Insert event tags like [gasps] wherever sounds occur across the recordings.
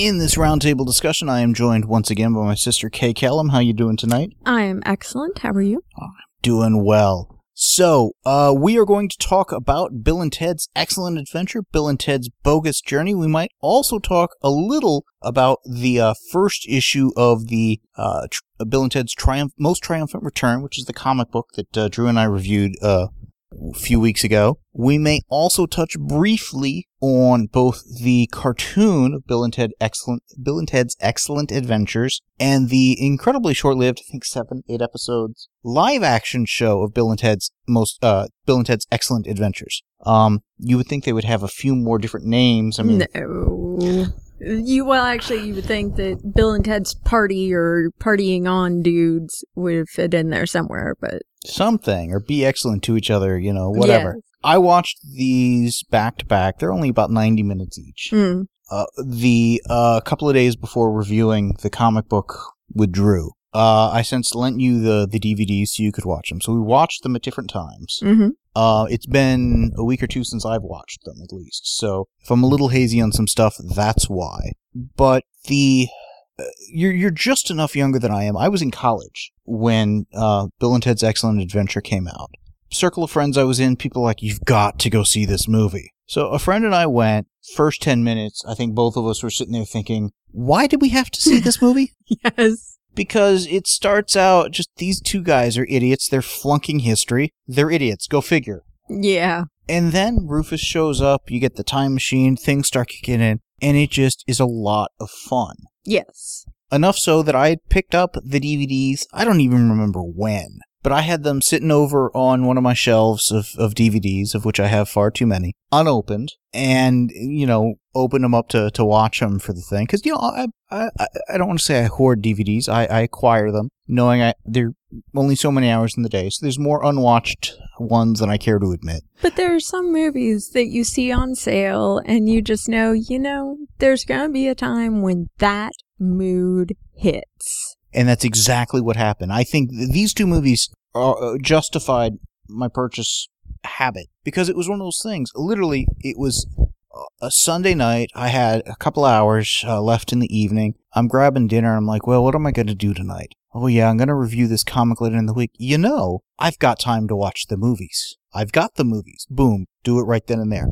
In this roundtable discussion, I am joined once again by my sister Kay Kellam. How you doing tonight? I am excellent. How are you? I'm doing well. So, uh, we are going to talk about Bill and Ted's Excellent Adventure, Bill and Ted's Bogus Journey. We might also talk a little about the uh, first issue of the uh, tr- Bill and Ted's Triumph, Most Triumphant Return, which is the comic book that uh, Drew and I reviewed uh, few weeks ago. We may also touch briefly on both the cartoon Bill and Ted Excellent Bill and Ted's Excellent Adventures and the incredibly short-lived, I think seven, eight episodes live action show of Bill and Ted's most uh Bill and Ted's Excellent Adventures. Um, you would think they would have a few more different names. I mean, no. You well, actually, you would think that Bill and Ted's party or partying on dudes would fit in there somewhere, but something or be excellent to each other, you know, whatever. Yes. I watched these back to back. They're only about 90 minutes each. mm, Uh, the uh, couple of days before reviewing the comic book with Drew, uh, I since lent you the, the DVDs so you could watch them. So we watched them at different times. hmm Uh, it's been a week or two since I've watched them, at least. So if I'm a little hazy on some stuff, that's why. But the uh, you're you're just enough younger than I am. I was in college when uh, Bill and Ted's Excellent Adventure came out. Circle of friends I was in, people like, "You've got to go see this movie." So a friend and I went. First ten minutes, I think both of us were sitting there thinking, "Why did we have to see this movie?" [laughs] yes, because it starts out just these two guys are idiots. They're flunking history. They're idiots. Go figure. yeah, And then Rufus shows up, you get the time machine, things start kicking in, and it just is a lot of fun. yes, Enough so that I had picked up the DVDs, I don't even remember when, but I had them sitting over on one of my shelves of, of DVDs, of which I have far too many, unopened, and, you know, open them up to, to watch them for the thing. Cause, you know, I, I, I- don't want to say I hoard DVDs, I, I acquire them, knowing I, they're only so many hours in the day, so there's more unwatched ones than I care to admit. but there are some movies that you see on sale, and you just know, you know, there's gonna be a time when that mood hits. And that's exactly what happened. I think these two movies are, uh, justified my purchase habit because it was one of those things. Literally, it was uh, a Sunday night. I had a couple hours uh, left in the evening. I'm grabbing dinner. I'm like, well, what am I going to do tonight? Oh yeah, I'm going to review this comic later in the week. You know, I've got time to watch the movies. I've got the movies. Boom, do it right then and there.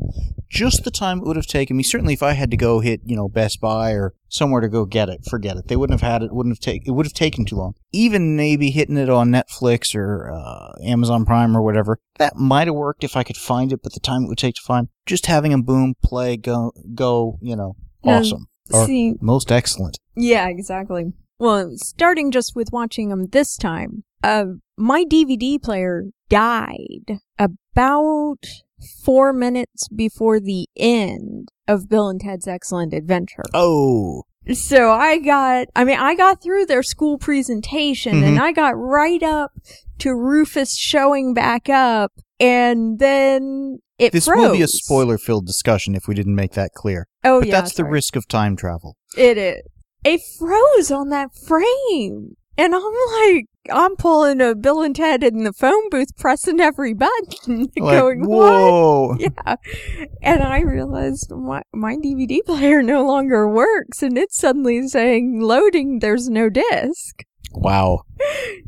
Just the time it would have taken me. Certainly, if I had to go hit, you know, Best Buy or somewhere to go get it, forget it. They wouldn't have had it. Wouldn't have taken. It would have taken too long. Even maybe hitting it on Netflix or uh, Amazon Prime or whatever. That might have worked if I could find it, but the time it would take to find. Just having them boom, play, go, go. You know, Now, awesome. Or See, most excellent. Yeah, exactly. Well, starting just with watching them this time, uh, my DVD player died about four minutes before the end of Bill and Ted's Excellent Adventure. Oh, So I got, I mean, I got through their school presentation and mm-hmm. I got right up to Rufus showing back up and then it froze. this froze. will be a spoiler-filled discussion if we didn't make that clear. Oh, But yeah. that's the risk of time travel. It is. It froze on that frame. And I'm like, I'm pulling a Bill and Ted in the phone booth, pressing every button, [laughs] Like, going, what? whoa. [laughs] Yeah. And I realized my, my DVD [laughs] player no longer works and it's suddenly saying loading, there's no disc. Wow.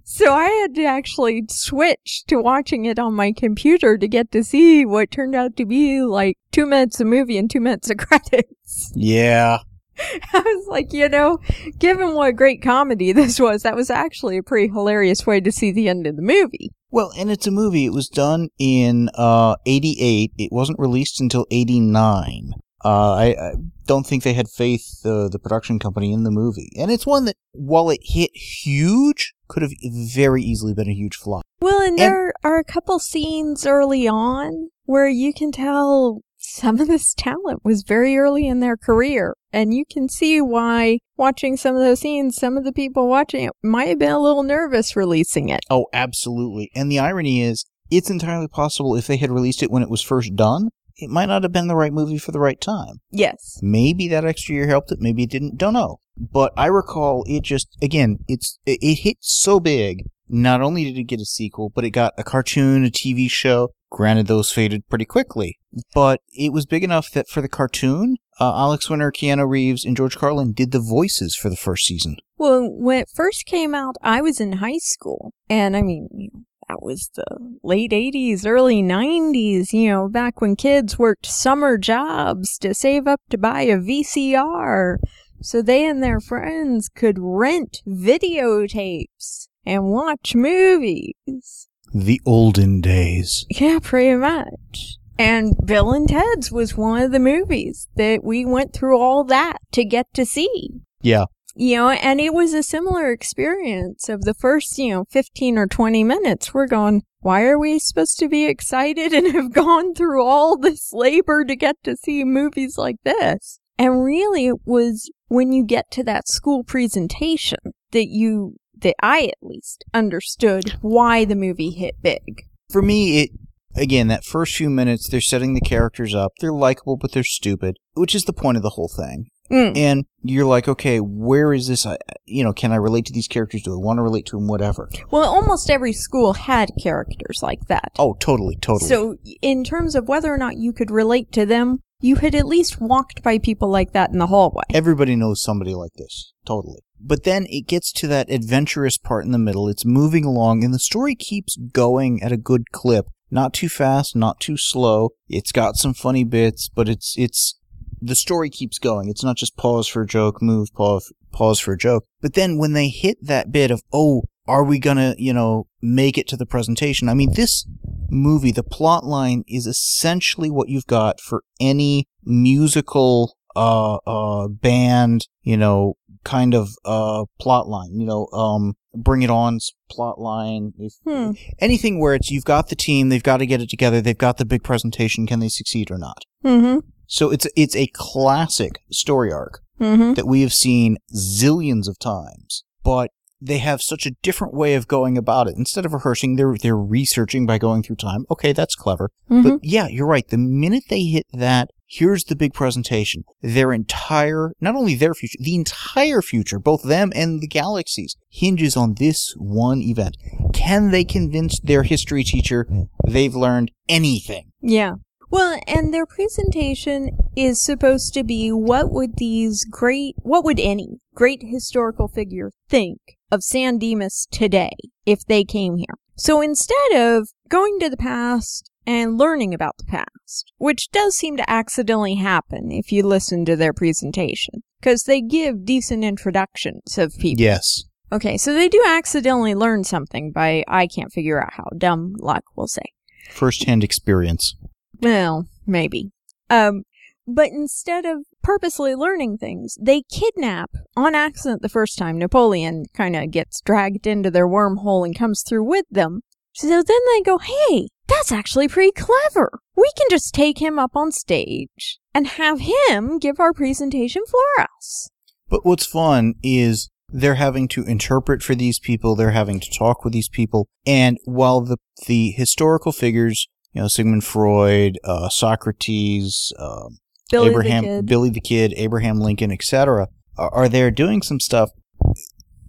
So I had to actually switch to watching it on my computer to get to see what turned out to be like two minutes of movie and two minutes of credits. Yeah. [laughs] I was like, you know, given what great comedy [laughs] this was, that was actually a pretty hilarious way to see the end of the movie. Well, and it's a movie. It was done in uh, 88. It wasn't released until 89. Uh, I, I don't think they had faith, uh, the production company, in the movie. And it's one that, while it hit huge, could have very easily been a huge flop. Well, and there are a couple scenes early on where you can tell some of this talent was very early in their career. And you can see why watching some of those scenes, some of the people watching it might have been a little nervous releasing it. Oh, absolutely. And the irony is, it's entirely possible if they had released it when it was first done, it might not have been the right movie for the right time. Yes. Maybe that extra year helped it, maybe it didn't, don't know. But I recall it just, again, it's, it, it hit so big. Not only did it get a sequel, but it got a cartoon, a TV show. Granted, those faded pretty quickly, but it was big enough that for the cartoon, uh, Alex Winter, Keanu Reeves, and George Carlin did the voices for the first season. Well, when it first came out, I was in high school. And I mean, that was the late 80s, early 90s, you know, back when kids worked summer jobs to save up to buy a VCR so they and their friends could rent videotapes and watch movies. The olden days. Yeah, pretty much. And Bill and Ted's was one of the movies that we went through all that to get to see. Yeah. You know, and it was a similar experience of the first, you know, 15 or 20 minutes. We're going, why are we supposed to be excited and [laughs] have gone through all this labor to get to see movies like this? And really, it was when you get to that school presentation that you, that I at least understood why the movie hit big. For me, it, again, that first few minutes, they're setting the characters up. They're likable, but they're stupid, which is the point of the whole thing. Mm. And you're like, okay, where is this? You know, can I relate to these characters? Do I want to relate to them? Whatever. Well, almost every school had characters like that. Oh, totally, totally. So, in terms of whether or not you could relate to them, you had at least walked by people like that in the hallway. Everybody knows somebody like this. Totally. But then it gets to that adventurous part in the middle. It's moving along and the story keeps going at a good clip. Not too fast, not too slow. It's got some funny bits, but it's, it's, the story keeps going. It's not just pause for a joke, move, pause, pause for a joke. But then when they hit that bit of, oh, are we gonna, you know, make it to the presentation? I mean, this movie, the plot line is essentially what you've got for any musical, uh, uh, band, you know, kind of, uh, plot line, you know, um, Bring It On's plot line. If, Hmm. Anything where it's, you've got the team, they've got to get it together, they've got the big presentation, can they succeed or not? Mm-hmm. So it's, it's a classic story arc Mm-hmm. that we have seen zillions of times, but they have such a different way of going about it. Instead of rehearsing, they're they're researching by going through time. Okay, that's clever. Mm-hmm. But yeah, you're right. The minute they hit that, here's the big presentation. Their entire, not only their future, the entire future, both them and the galaxies, hinges on this one event. Can they convince their history teacher they've learned anything? Yeah. Well, and their presentation is supposed to be what would these great, what would any great historical figure think of San Dimas today if they came here? So instead of going to the past and learning about the past, which does seem to accidentally happen if you listen to their presentation, because they give decent introductions of people. Yes. Okay, so they do accidentally learn something by, I can't figure out how, dumb luck, we'll say. First-hand experience. Well, maybe. Um, but instead of purposely learning things, they kidnap on accident the first time. Napoleon kind of gets dragged into their wormhole and comes through with them. So then they go, hey, that's actually pretty clever. We can just take him up on stage and have him give our presentation for us. But what's fun is they're having to interpret for these people, they're having to talk with these people, and while the the historical figures, you know, Sigmund Freud, uh, Socrates, um, Billy Abraham, the Billy the Kid, Abraham Lincoln, etc., are, are there doing some stuff?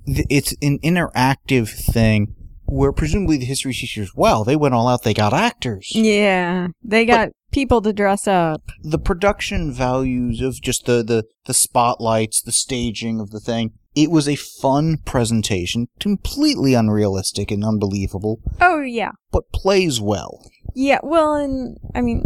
It's an interactive thing where presumably the history teachers, wow, they went all out, they got actors. yeah, they got people to dress up. the production values of just the, the, the spotlights, the staging of the thing. It was a fun presentation, completely unrealistic and unbelievable, Oh, yeah. but plays well. Yeah, well, and I mean,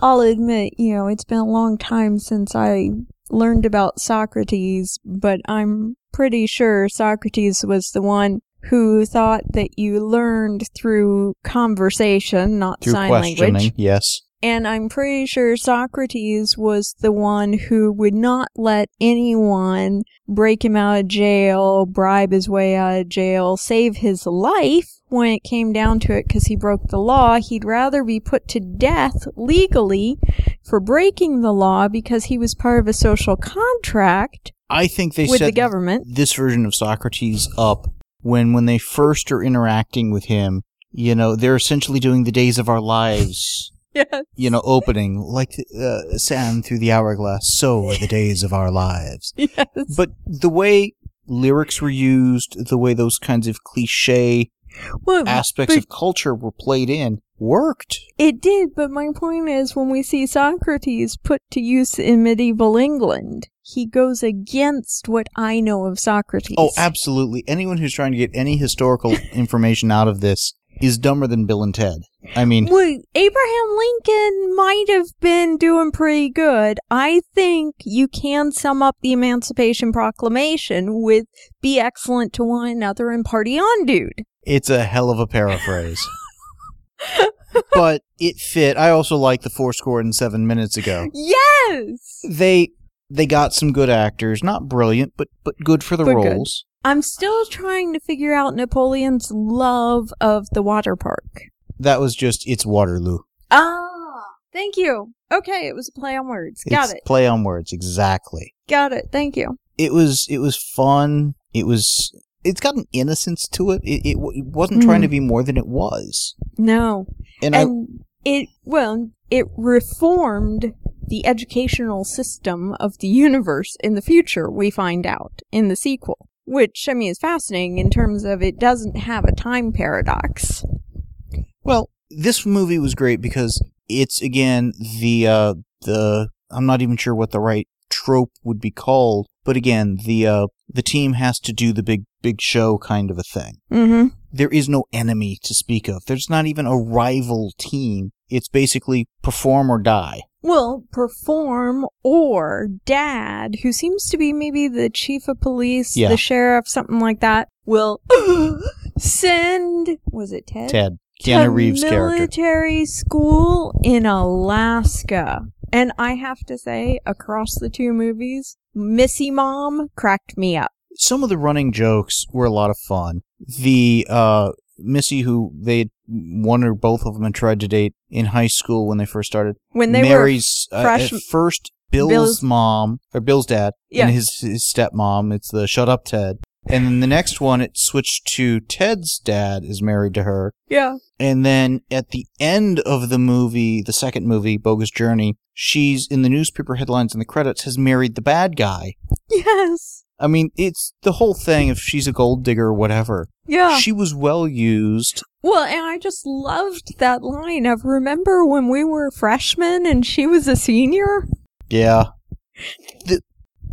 I'll admit, you know, it's been a long time since I learned about Socrates, but I'm pretty sure Socrates was the one who thought that you learned through conversation, not Through sign language. yes. And I'm pretty sure Socrates was the one who would not let anyone break him out of jail, bribe his way out of jail, save his life when it came down to it because he broke the law. He'd rather be put to death legally for breaking the law because he was part of a social contract I think they with set the government. this version of Socrates up when when they first are interacting with him. You know, they're essentially doing the days of our lives. [laughs] Yes. You know, opening like uh, sand through the hourglass. So are the days of our lives. [laughs] Yes. But the way lyrics were used, the way those kinds of cliche Well, aspects of culture were played in, worked. It did, but my point is when we see Socrates put to use in medieval England, he goes against what I know of Socrates. Oh, absolutely. Anyone who's trying to get any historical [laughs] information out of this is dumber than Bill and Ted. I mean, Well, Abraham Lincoln might have been doing pretty good. I think you can sum up the Emancipation Proclamation with be excellent to one another and party on, dude. it's a hell of a paraphrase. but it fit. I also like the four score and seven minutes ago. [laughs] Yes! They they got some good actors, not brilliant, but but good for the But good. roles. I'm still trying to figure out Napoleon's love of the water park. That was just it's Waterloo. Ah, thank you. Okay, it was a play on words. Got it's it. Play on words, exactly. Got it. Thank you. It was it was fun. It was it's got an innocence to it. It it, it wasn't trying Mhm. to be more than it was. No. And, I And it, well, it reformed the educational system of the universe in the future, we find out in the sequel. Which, I mean, is fascinating in terms of it doesn't have a time paradox. Well, this movie was great because it's again the uh the I'm not even sure what the right trope would be called, but again, the uh the team has to do the big big show kind of a thing. Mm-hmm. There is no enemy to speak of. There's not even a rival team. It's basically perform or die. Well, perform or dad, who seems to be maybe the chief of police, Yeah. the sheriff, something like that, will [gasps] send, was it Ted? Ted, to Keanu Reeves' character. military school in Alaska. And I have to say, across the two movies, Missy Mom cracked me up. Some of the running jokes were a lot of fun. The uh Missy, who they one or both of them had tried to date in high school when they first started, When they marries uh, fresh- at first Bill's, Bill's- mom or Bill's dad Yeah. and his his stepmom. It's the shut up Ted. And then the next one, it switched to Ted's dad is married to her. yeah. And then at the end of the movie, the second movie, Bogus Journey, she's in the newspaper headlines and the credits has married the bad guy. [laughs] Yes. I mean, it's the whole thing. If she's a gold digger or whatever, Yeah. she was well used. well, and I just loved that line of remember when we were freshmen and she was a senior? Yeah. The,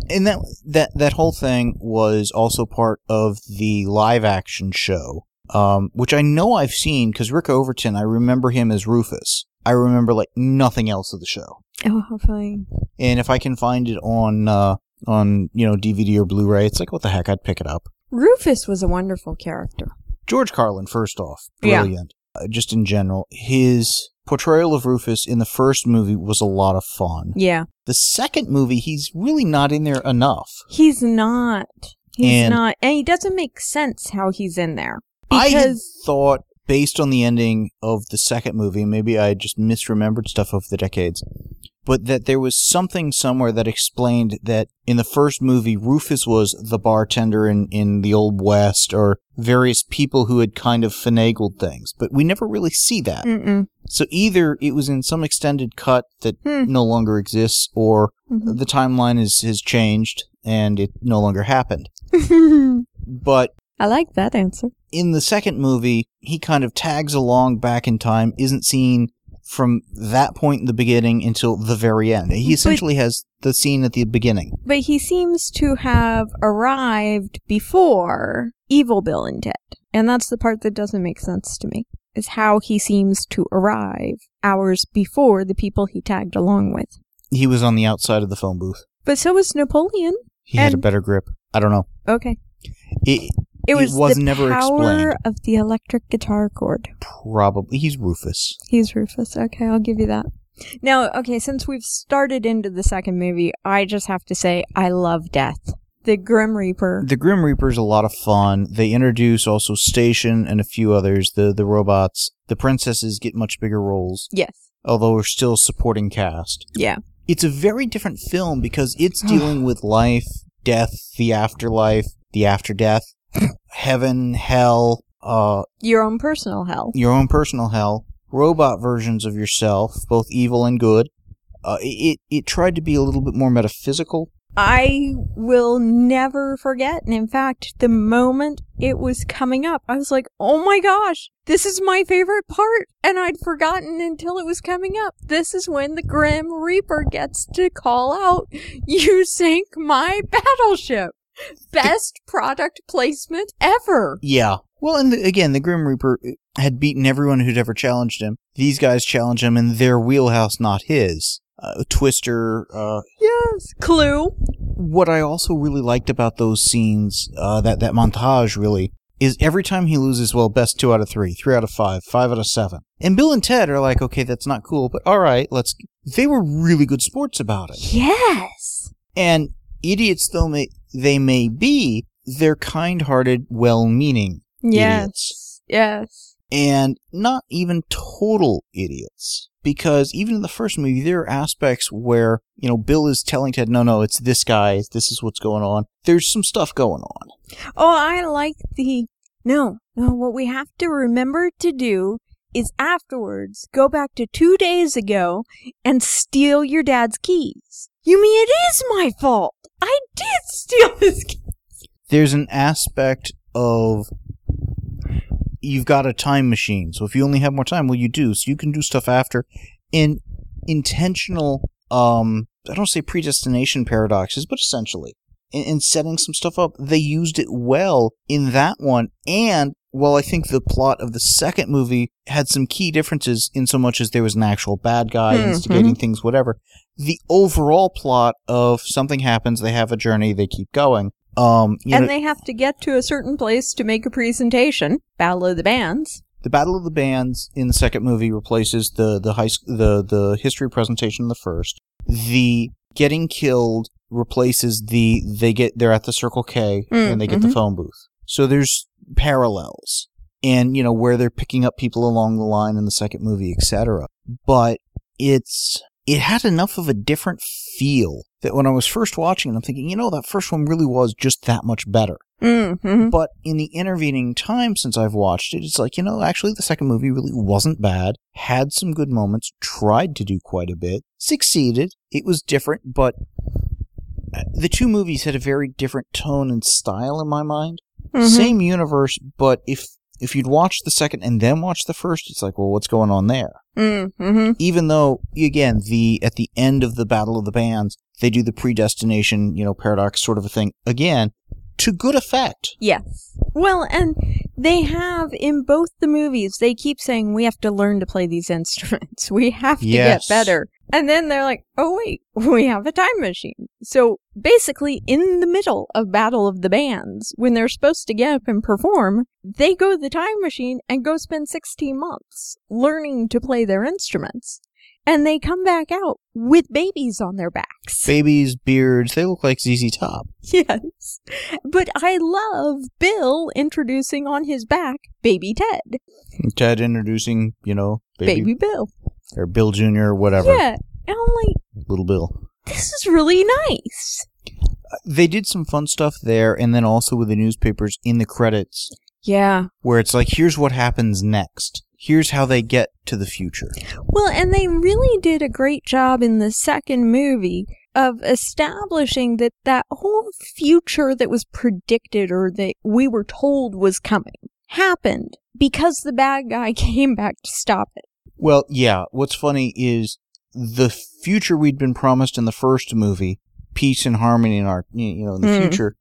and that that that whole thing was also part of the live action show, um, which I know I've seen because Rick Overton. I remember him as Rufus. I remember like nothing else of the show. Oh, how funny. And if I can find it on uh, on you know DVD or Blu-ray, it's like what the heck? I'd pick it up. Rufus was a wonderful character. George Carlin, first off, Yeah. brilliant. Uh, just in general, his portrayal of Rufus in the first movie was a lot of fun. Yeah. The second movie, he's really not in there enough. He's not. He's And- not. And he doesn't make sense how he's in there. I had thought, based on the ending of the second movie, maybe I just misremembered stuff over the decades, but that there was something somewhere that explained that in the first movie, Rufus was the bartender in, in the Old West, or various people who had kind of finagled things, but we never really see that. Mm-mm. So either it was in some extended cut that Hmm. no longer exists, or Mhm. the timeline is, has changed and it no longer happened. [laughs] But I like that answer. in the second movie, he kind of tags along back in time, isn't seen from that point in the beginning until the very end. He But- essentially has the scene at the beginning. But he seems to have arrived before Evil Bill and Ted. And that's the part that doesn't make sense to me. Is how he seems to arrive hours before the people he tagged along with. He was on the outside of the phone booth. But so was Napoleon. He had a better grip. I don't know. Okay. It It It was, was the never power explained. of the electric guitar chord. probably he's Rufus. He's Rufus. Okay, I'll give you that. Now, okay, since we've started into the second movie, I just have to say I love death. The Grim Reaper. The Grim Reaper is a lot of fun. They introduce also Station and a few others, the the robots. The princesses get much bigger roles, Yes. although we're still supporting cast. Yeah. It's a very different film because it's [sighs] dealing with life, death, the afterlife, the after death, heaven, hell, uh, Your own personal hell. your own personal hell, robot versions of yourself, both evil and good. Uh, it it tried to be a little bit more metaphysical. I will never forget. And in fact, the moment it was coming up, I was like, oh my gosh, this is my favorite part. And I'd forgotten until it was coming up. This is when the Grim Reaper gets to call out, you sank my battleship. Best product placement ever. Yeah. Well, and the, again, the Grim Reaper had beaten everyone who'd ever challenged him. These guys challenge him in their wheelhouse, not his. Uh, Twister. Uh, Yes. Clue. what I also really liked about those scenes, uh, that that montage, really, is every time he loses, well, best two out of three, three out of five, five out of seven. And Bill and Ted are like, okay, that's not cool, but all right, let's. They were really good sports about it. Yes. And idiots though may, they may be, they're kind-hearted, well-meaning idiots. Yes. Yes. And not even total idiots. Because even in the first movie, there are aspects where, you know, Bill is telling Ted, no, no, it's this guy, this is what's going on. There's some stuff going on. Oh, I like the. No, no, what we have to remember to do is afterwards go back to two days ago and steal your dad's keys. You mean it is my fault? I did steal his keys. There's an aspect of you've got a time machine. So if you only have more time, well, you do. So you can do stuff after. In intentional, um, I don't say predestination paradoxes, but essentially, in, in setting some stuff up, they used it well in that one. And while I think the plot of the second movie had some key differences in so much as there was an actual bad guy Mhm. instigating things, whatever, the overall plot of something happens, they have a journey, they keep going. Um, you and know, they have to get to a certain place to make a presentation. Battle of the Bands. the Battle of the Bands in the second movie replaces the the high sc- the the history presentation in the first. The getting killed replaces the they get they're at the Circle K Mm, and they get the mhm. phone booth. So there's parallels, and you know where they're picking up people along the line in the second movie, etc. But it's it had enough of a different feel that when I was first watching it, I'm thinking, you know, that first one really was just that much better. Mm-hmm. But in the intervening time since I've watched it, it's like, you know, actually the second movie really wasn't bad, had some good moments, tried to do quite a bit, succeeded. It was different, but uh, the two movies had a very different tone and style in my mind. Mm-hmm. Same universe, but if if you'd watch the second and then watch the first, it's like, well, what's going on there? Mm-hmm. Even though, again, the at the end of the Battle of the Bands, they do the predestination, you know, paradox sort of a thing again, to good effect. Yes. Well, and they have in both the movies, they keep saying we have to learn to play these [laughs] instruments. We have to Yes. get better. And then they're like, oh, wait, [laughs] we have a time machine. So basically, in the middle of Battle of the Bands, when they're supposed to get up and perform, they go to the time machine and go spend 16 months learning to play their instruments. And they come back out with babies on their backs. Babies, beards, they look like ZZ Top. Yes. But I love Bill introducing on his back baby Ted. Ted introducing, you know, baby, Baby Bill. or Bill Jr. or whatever, Yeah. And I'm like, little Bill. this is really nice. They did some fun stuff there, and then also with the newspapers in the credits, Yeah. where it's like, here's what happens next. Here's how they get to the future. Well, and they really did a great job in the second movie of establishing that that whole future that was predicted or that we were told was coming happened because the bad guy [laughs] came back to stop it. Well, yeah. What's funny is the future we'd been promised in the first movie, peace and harmony in our, you know, in the Hmm. future,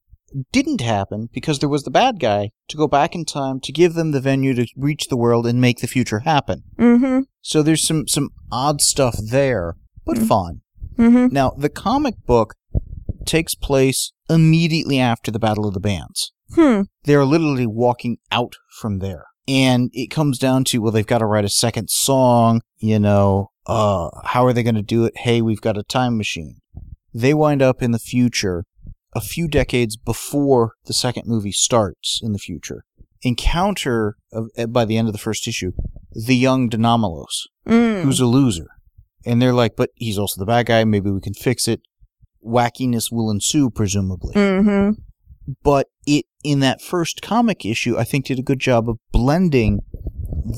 didn't happen because there was the bad guy to go back in time to give them the venue to reach the world and make the future happen. Mm-hmm. So there's some some odd stuff there, but Mm. fun. Mm-hmm. Now, the comic book takes place immediately after the Battle of the Bands. Hmm. They're literally walking out from there. And it comes down to, well, they've got to write a second song, you know, uh, how are they going to do it? Hey, we've got a time machine. They wind up in the future, a few decades before the second movie starts in the future. Encounter uh, by the end of the first issue the young De Nomolos, Mm. who's a loser, and they're like, "But he's also the bad guy. Maybe we can fix it." Wackiness will ensue, presumably hmm but it in that first comic issue i think did a good job of blending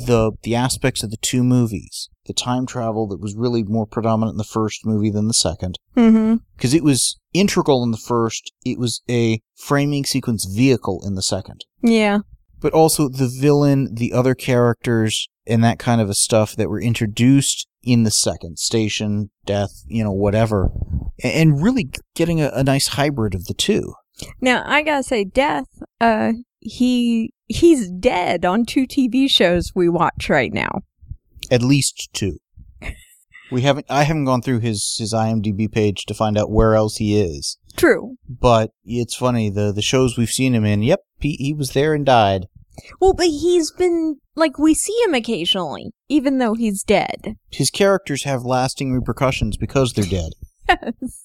the the aspects of the two movies the time travel that was really more predominant in the first movie than the second mm-hmm because it was integral in the first it was a framing sequence vehicle in the second Yeah. but also the villain the other characters and that kind of a stuff that were introduced in the second station death you know whatever and really getting a, a nice hybrid of the two Now I gotta say, Death. Uh, he he's dead on two TV shows we watch right now. At least two. We haven't. I haven't gone through his his IMDb page to find out where else he is. True. But it's funny the the shows we've seen him in. Yep, he, he was there and died. Well, but he's been like we see him occasionally, even though he's dead. His characters have lasting repercussions because they're dead. Yes.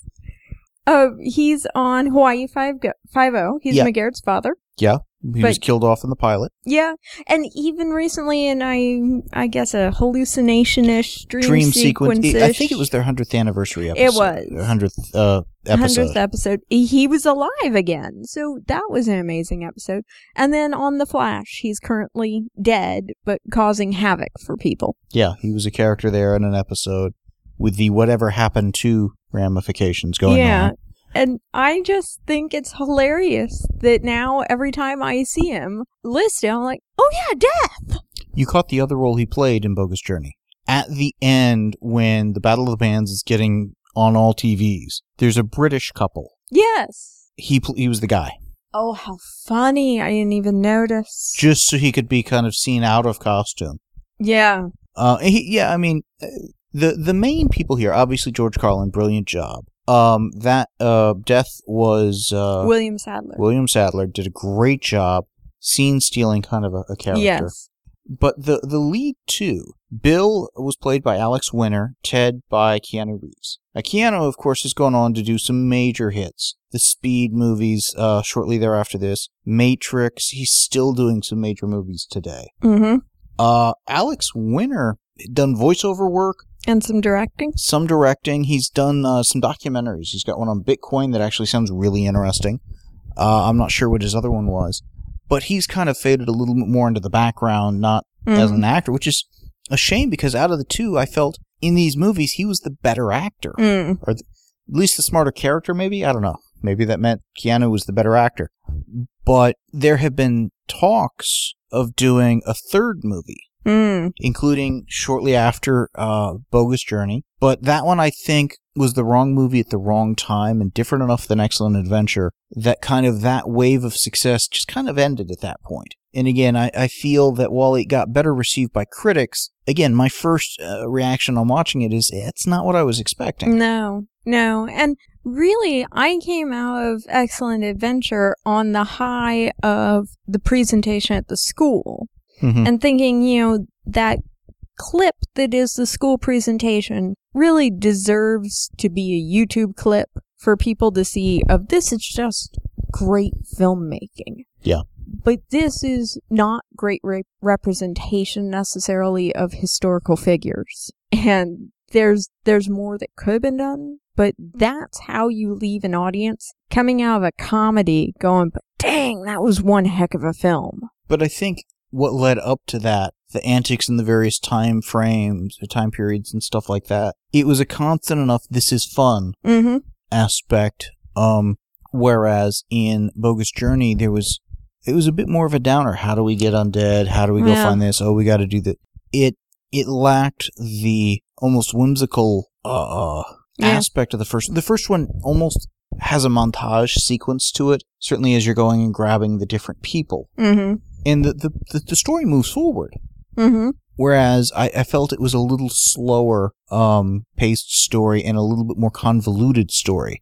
Uh, he's on Hawaii Five Five O. He's Yeah. McGarrett's father. Yeah, he was killed off in the pilot. Yeah, and even recently, in I I guess a hallucination-ish dream, Dream sequence. sequence. I think it was their hundredth anniversary episode. It was. hundredth uh, episode. hundredth episode. He was alive again, so that was an amazing episode. And then on the Flash, he's currently dead, but causing havoc for people. Yeah, he was a character there in an episode with the whatever happened to ramifications going yeah. on. And I just think it's hilarious that now every time I see him listed, I'm like, oh yeah, death. You caught the other role he played in Bogus Journey. At the end, when the Battle of the Bands is getting on all TVs, there's a British couple. Yes. He pl- he was the guy, Oh, how funny. I didn't even notice. just so he could be kind of seen out of costume. yeah. Uh, he, yeah, I mean, uh, the the main people here, obviously George Carlin, brilliant job. Um, that uh, death was uh, William Sadler. William Sadler did a great job, scene stealing kind of a, a character. yes. But the the lead two, Bill was played by Alex Winter, Ted by Keanu Reeves. Now, Keanu, of course, has gone on to do some major hits. The Speed movies, uh, shortly thereafter this, Matrix, he's still doing some major movies today. Mm-hmm. Uh, Alex Winter done voiceover work, And some directing. some directing. He's done uh, some documentaries. He's got one on Bitcoin that actually sounds really interesting. Uh, I'm not sure what his other one was, but he's kind of faded a little bit more into the background, not as Mhm. an actor, which is a shame because out of the two, I felt in these movies he was the better actor, Mm. or th- at least the smarter character. Maybe I don't know. Maybe that meant Keanu was the better actor. But there have been talks of doing a third movie Mm. including shortly after uh, Bogus Journey. But that one, I think, was the wrong movie at the wrong time and different enough than Excellent Adventure that kind of that wave of success just kind of ended at that point. And again, I, I feel that while it got better received by critics, again, my first uh, reaction on watching it is it's not what I was expecting. No, no. And really, I came out of Excellent Adventure on the high of the presentation at the school Mhm. and thinking, you know, that clip that is the school presentation really deserves to be a YouTube clip for people to see of this is just great filmmaking. Yeah. But this is not great re- representation necessarily of historical figures. And there's there's more that could have been done, but that's how you leave an audience coming out of a comedy going, but dang, that was one heck of a film. But I think what led up to that, the antics in the various time frames, or time periods, and stuff like that, it was a constant enough. This is fun Mm-hmm. aspect. Um, whereas in Bogus Journey, there was it was a bit more of a downer. How do we get undead? How do we go Yeah. find this? Oh, we got to do that. It it lacked the almost whimsical uh, Yeah. aspect of the first. The first one almost has a montage sequence to it. Certainly, as you're going and grabbing the different people, Mm-hmm. And the the, the, the story moves forward. Mm-hmm. Whereas I, I felt it was a little slower um, paced story and a little bit more convoluted story.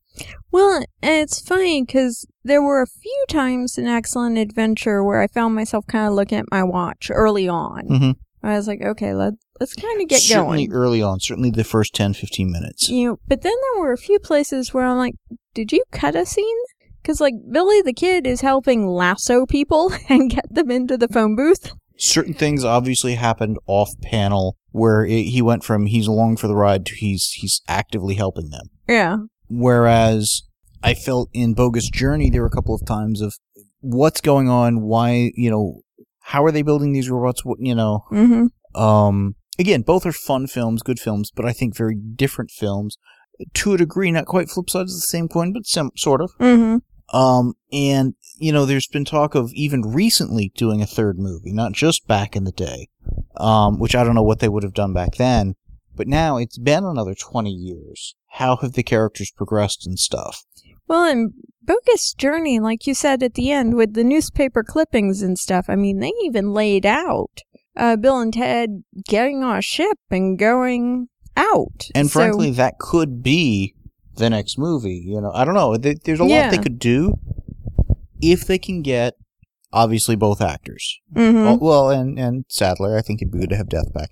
Well, it's funny because there were a few times in Excellent Adventure where I found myself kind of looking at my watch early on. Mhm. I was like, okay, let let's kind of get certainly going. Certainly early on, certainly the first 10, 15 minutes. You know, but then there were a few places where I'm like, did you cut a scene? Because like Billy the Kid is helping lasso people [laughs] and get them into the phone booth. Certain things obviously happened off panel where it, he went from he's along for the ride to he's he's actively helping them. Yeah. Whereas I felt in Bogus Journey there were a couple of times of what's going on, why you know how are they building these robots? What you know, Mm-hmm. Um, again, both are fun films, good films, but I think very different films. To a degree, not quite flip sides of the same coin, but some sort of. Mm-hmm. Um, and you know, there's been talk of even recently doing a third movie, not just back in the day. Um, which I don't know what they would have done back then, but now it's been another 20 years. How have the characters progressed and stuff? Well, in Bogus Journey, like you said at the end, with the newspaper clippings and stuff, I mean, they even laid out uh, Bill and Ted getting on a ship and going out. And So- frankly, that could be the next movie. You know, I don't know. There's a lot they could do if they can get obviously both actors. Mhm. Well, well, and and Sadler, I think it'd be good to have Death back.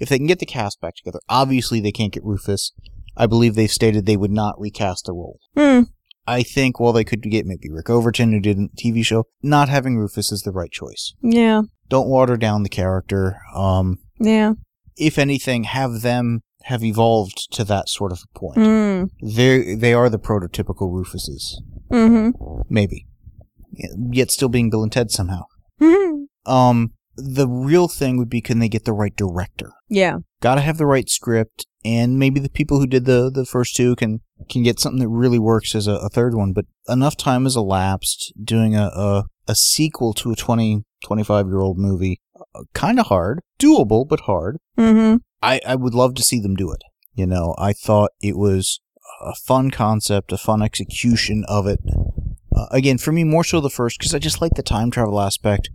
If they can get the cast back together, obviously they can't get Rufus. I believe they've stated they would not recast the role. Hmm. I think while they could get maybe Rick Overton, who did the TV show, not having Rufus is the right choice. Yeah. Don't water down the character. Um, Yeah. if anything, have them have evolved to that sort of a point. Mm. They they are the prototypical Rufuses, Mm-hmm. maybe, yet still being Bill and Ted somehow. Mhm. Um, the real thing would be can they get the right director? Yeah. Got to have the right script, and maybe the people who did the the first two can can get something that really works as a, a third one. But enough time has elapsed doing a a, a sequel to a 20, 25 year old movie. Kind of hard, doable, but hard. Mm-hmm. I, I would love to see them do it. You know, I thought it was a fun concept, a fun execution of it. Uh, again, for me, more so the first, because I just like the time travel aspect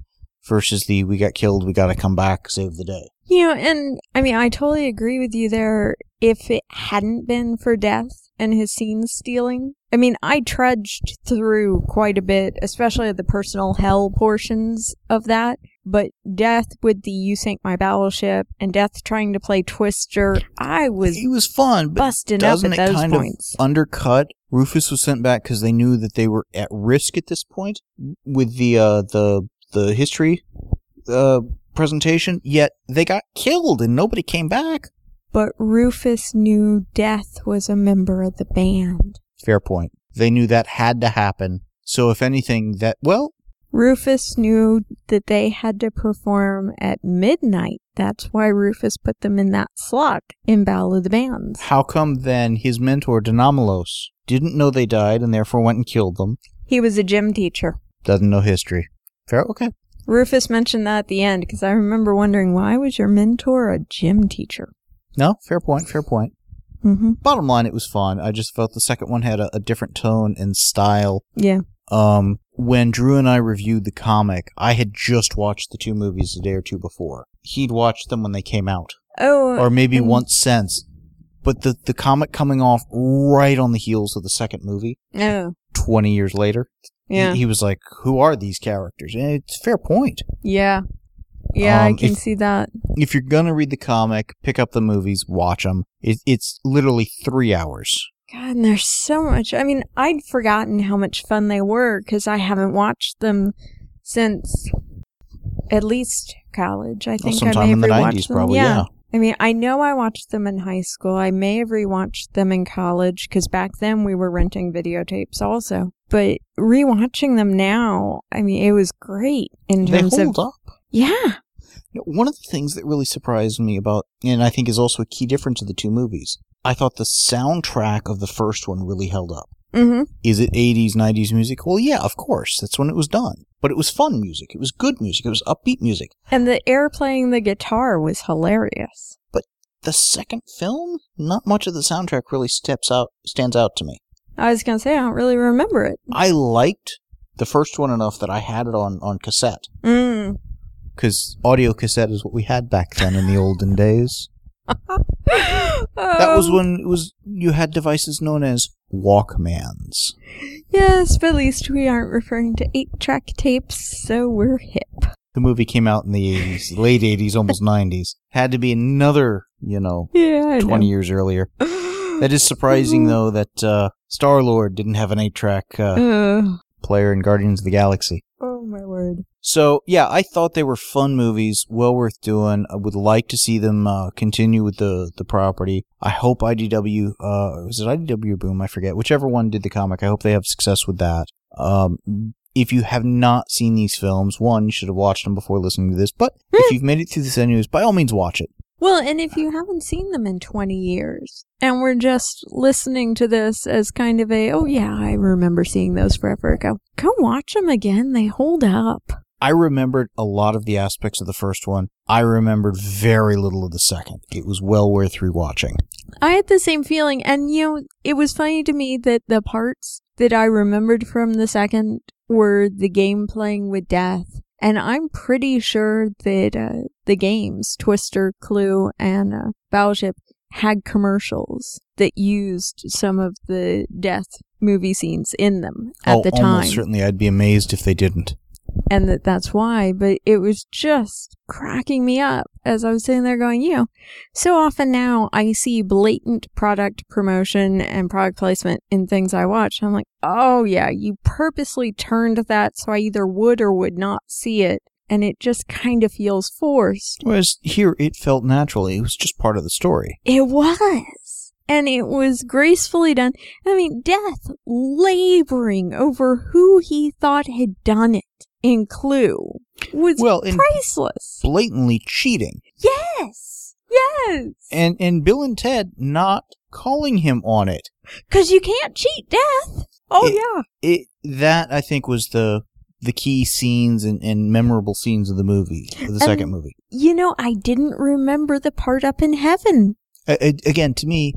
versus the we got killed, we got to come back, save the day. You know, and I mean, I totally agree with you there. If it hadn't been for Death and his scene stealing, I mean, I trudged through quite a bit, especially the personal hell portions of that. But Death with the You Sank My Battleship and Death trying to play Twister, I was he was fun, but busting up doesn't at it those kind points. of undercut? Rufus was sent back because they knew that they were at risk at this point with the uh, the the history uh, presentation. Yet they got killed and nobody came back. But Rufus knew Death was a member of the band. Fair point. They knew that had to happen. So if anything, that well, Rufus knew that they had to perform at midnight. That's why Rufus put them in that slot in Battle of the Bands. how come then his mentor De Nomolos didn't know they died and therefore went and killed them? He was a gym teacher. Doesn't know history. Fair. Okay. Rufus mentioned that at the end because I remember wondering why was your mentor a gym teacher? No. Fair point. Fair point. Mm-hmm. Bottom line, it was fun. I just felt the second one had a, a different tone and style. Yeah. Um, when Drew and I reviewed the comic, I had just watched the two movies a day or two before. He'd watched them when they came out, Oh. or maybe once since. But the the comic coming off right on the heels of the second movie, Oh. twenty years later, Yeah. he, he was like, "Who are these characters?" And it's a fair point. yeah. Yeah, I Um, can if- see that. If you're gonna read the comic, pick up the movies, watch them. It, it's literally three hours. God, and there's so much. I mean, I'd forgotten how much fun they were because I haven't watched them since at least college. I Well, think I sometime may in have the rewatched '90s, them. probably. Yeah. I mean, I know I watched them in high school. I may have rewatched them in college because back then we were renting videotapes also. But rewatching them now, I mean, it was great in They terms hold of up. yeah, One of the things that really surprised me about, and I think is also a key difference of the two movies, I thought the soundtrack of the first one really held up. mm-hmm. Is it 80s, 90s music? Well, yeah, of course. That's when it was done. But it was fun music. It was good music. It was upbeat music. and the air playing the guitar was hilarious. But the second film, not much of the soundtrack really steps out, stands out to me. I was gonna say I don't really remember it. I liked the first one enough that I had it on, on cassette. Mm. Because audio cassette is what we had back then in the olden days. That was Um, when it was you had devices known as Walkmans. Yes, but at least we aren't referring to eight track tapes, so we're hip. the movie came out in the 80s, late 80s, almost 90s. Had to be another, you know, Yeah, 20 know. years earlier. [gasps] That is surprising, though, that uh, Star Lord didn't have an 8 track uh, Uh, player in Guardians of the Galaxy. oh my word. So, yeah, I thought they were fun movies, well worth doing. I would like to see them uh, continue with the, the property. I hope IDW, uh, was it IDW or Boom? I forget. Whichever one did the comic, I hope they have success with that. Um, if you have not seen these films, one, you should have watched them before listening to this. But [laughs] if you've made it through this anyways, by all means, watch it. Well, and if you haven't seen them in 20 years and we're just listening to this as kind of a, oh yeah, I remember seeing those forever ago, go watch them again. They hold up. I remembered a lot of the aspects of the first one. I remembered very little of the second. It was well worth rewatching. I had the same feeling, and you know, it was funny to me that the parts that I remembered from the second were the game playing with death. And I'm pretty sure that uh, the games, Twister, Clue, and uh, Battleship, had commercials that used some of the death movie scenes in them at oh, the time. almost certainly, I'd be amazed if they didn't. And that that's why. But it was just cracking me up as I was sitting there going, you know, so often now I see blatant product promotion and product placement in things I watch. I'm like, oh yeah, you purposely turned that so I either would or would not see it. And it just kind of feels forced. Whereas here, it felt naturally. It was just part of the story. It was. And it was gracefully done. I mean, Death laboring over who he thought had done it in Clue was Well, priceless. blatantly cheating. Yes. Yes. And, and Bill and Ted not calling him on it. Because you can't cheat death. Oh, It- yeah. It, that, I think, was the, the key scenes and, and memorable scenes of the movie, of the um, second movie. You know, I didn't remember the part up in heaven. Again, to me,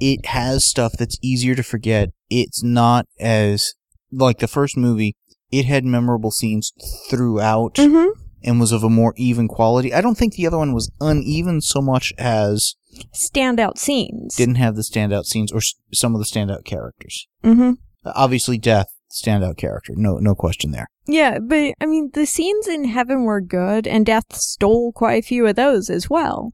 it has stuff that's easier to forget. It's not as like the first movie. It had memorable scenes throughout Mm-hmm. and was of a more even quality. I don't think the other one was uneven so much as Standout scenes. didn't have the standout scenes or s- some of the standout characters. mm-hmm. Obviously, Death standout character, no no question there. Yeah, but I mean, the scenes in heaven were good, and Death stole quite a few of those as well.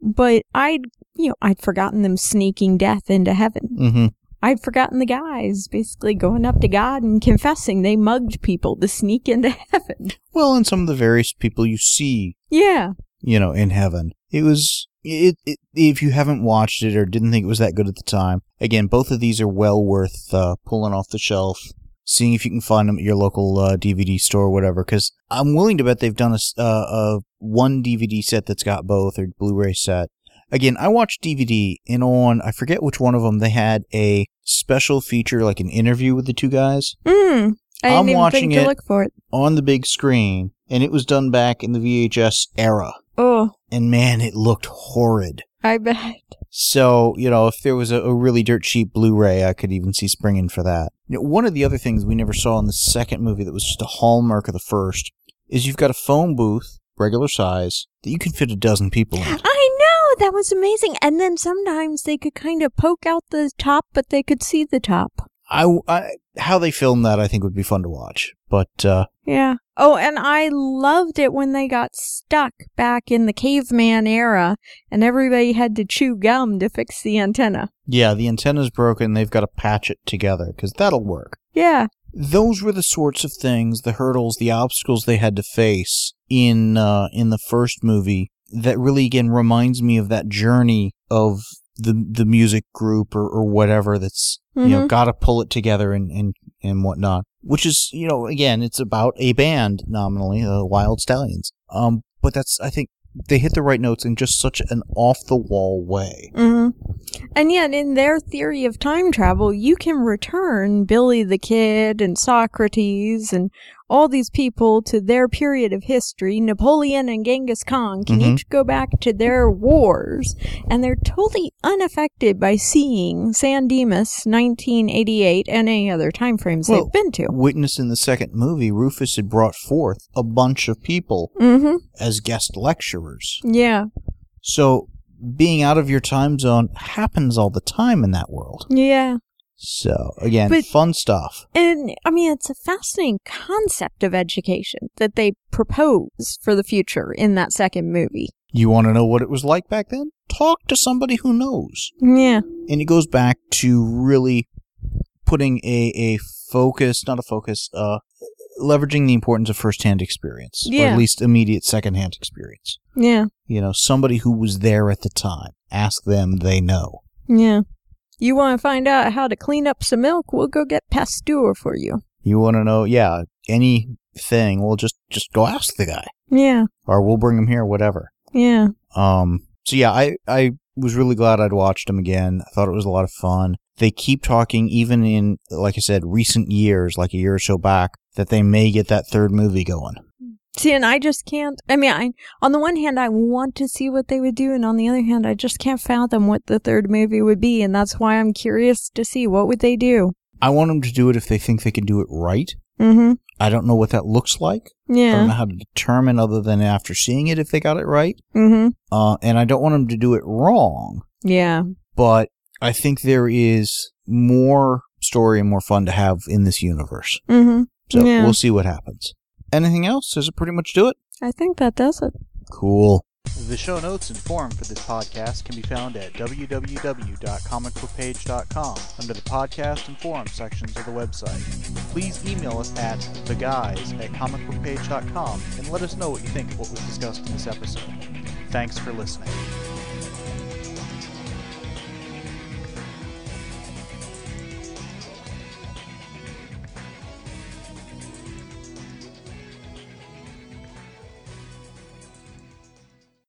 But I'd, you know, I'd forgotten them sneaking Death into heaven. Mm-hmm. I'd forgotten the guys basically going up to God and confessing they mugged people to sneak into [laughs] heaven. Well, and some of the various people you see Yeah. you know, in heaven. It was it, it if you haven't watched it or didn't think it was that good at the time. Again, both of these are well worth uh, pulling off the shelf, seeing if you can find them at your local uh, DVD store or whatever. Because I'm willing to bet they've done a, uh, a one DVD set that's got both or Blu-ray set. Again, I watched DVD and on I forget which one of them they had a special feature like an interview with the two guys Mm. I even watching it. look for it. on the big screen, and it was done back in the VHS era. Oh, And man, it looked horrid. I bet. So, you know, if there was a, a really dirt cheap Blu-ray, I could even see springing for that. You know, one of the other things we never saw in the second movie that was just a hallmark of the first is you've got a phone booth, regular size, that you can fit a dozen people in. I know that was amazing. And then sometimes they could kind of poke out the top, but they could see the top. I, I, how they filmed that, I think would be fun to watch. But, uh, Yeah. Oh, and I loved it when they got stuck back in the caveman era and everybody had to chew gum to fix the antenna. yeah, the antenna's broken. They've got to patch it together because that'll work. Yeah. those were the sorts of things, the hurdles, the obstacles they had to face in uh, in the first movie that really again reminds me of that journey of the the music group or, or whatever that's you know Mhm. got to pull it together and and and whatnot. Which is you know again it's about a band nominally, uh, Wyld Stallyns. Um, but that's I think they hit the right notes in just such an off the wall way. Mm-hmm. And yet, in their theory of time travel, you can return Billy the Kid and Socrates and all these people to their period of history. Napoleon and Genghis Khan can Mhm. each go back to their wars, and they're totally unaffected by seeing San Dimas, 1988, and any other time frames Well, they've been to. Witness in the second movie, Rufus had brought forth a bunch of people Mm-hmm. as guest lecturers. Yeah. So being out of your time zone happens all the time in that world. Yeah. So again, But- fun stuff. And I mean, it's a fascinating concept of education that they propose for the future in that second movie. You want to know what it was like back then? Talk to somebody who knows. Yeah. And it goes back to really putting a, a focus, not a focus, uh, leveraging the importance of firsthand experience, or at least immediate secondhand experience. Yeah. You know, somebody who was there at the time. Ask them; they know. Yeah. You want to find out how to clean up some milk? We'll go get Pasteur for you. You want to know? Yeah, anything. We'll just just go ask the guy, Yeah. or we'll bring him here, whatever. Yeah. Um. So yeah, I I was really glad I'd watched them again. I thought it was a lot of fun. They keep talking, even in like I said, recent years, like a year or so back, that they may get that third movie going. See, and I just can't. I mean, I on the one hand, I want to see what they would do, and on the other hand, I just can't fathom what the third movie would be, and that's why I'm curious to see what would they do. I want them to do it if they think they can do it right. Mm-hmm. I don't know what that looks like. Yeah. I don't know how to determine, other than after seeing it, if they got it right. Mm-hmm. Uh, and I don't want them to do it wrong. Yeah. But I think there is more story and more fun to have in this universe. Mm-hmm. So Yeah. we'll see what happens. Anything else? Does it pretty much do it? I think that does it. Cool. The show notes and forum for this podcast can be found at www.comicbookpage.com under the podcast and forum sections of the website. Please email us at theguys at comicbookpage.com and let us know what you think of what was discussed in this episode. Thanks for listening.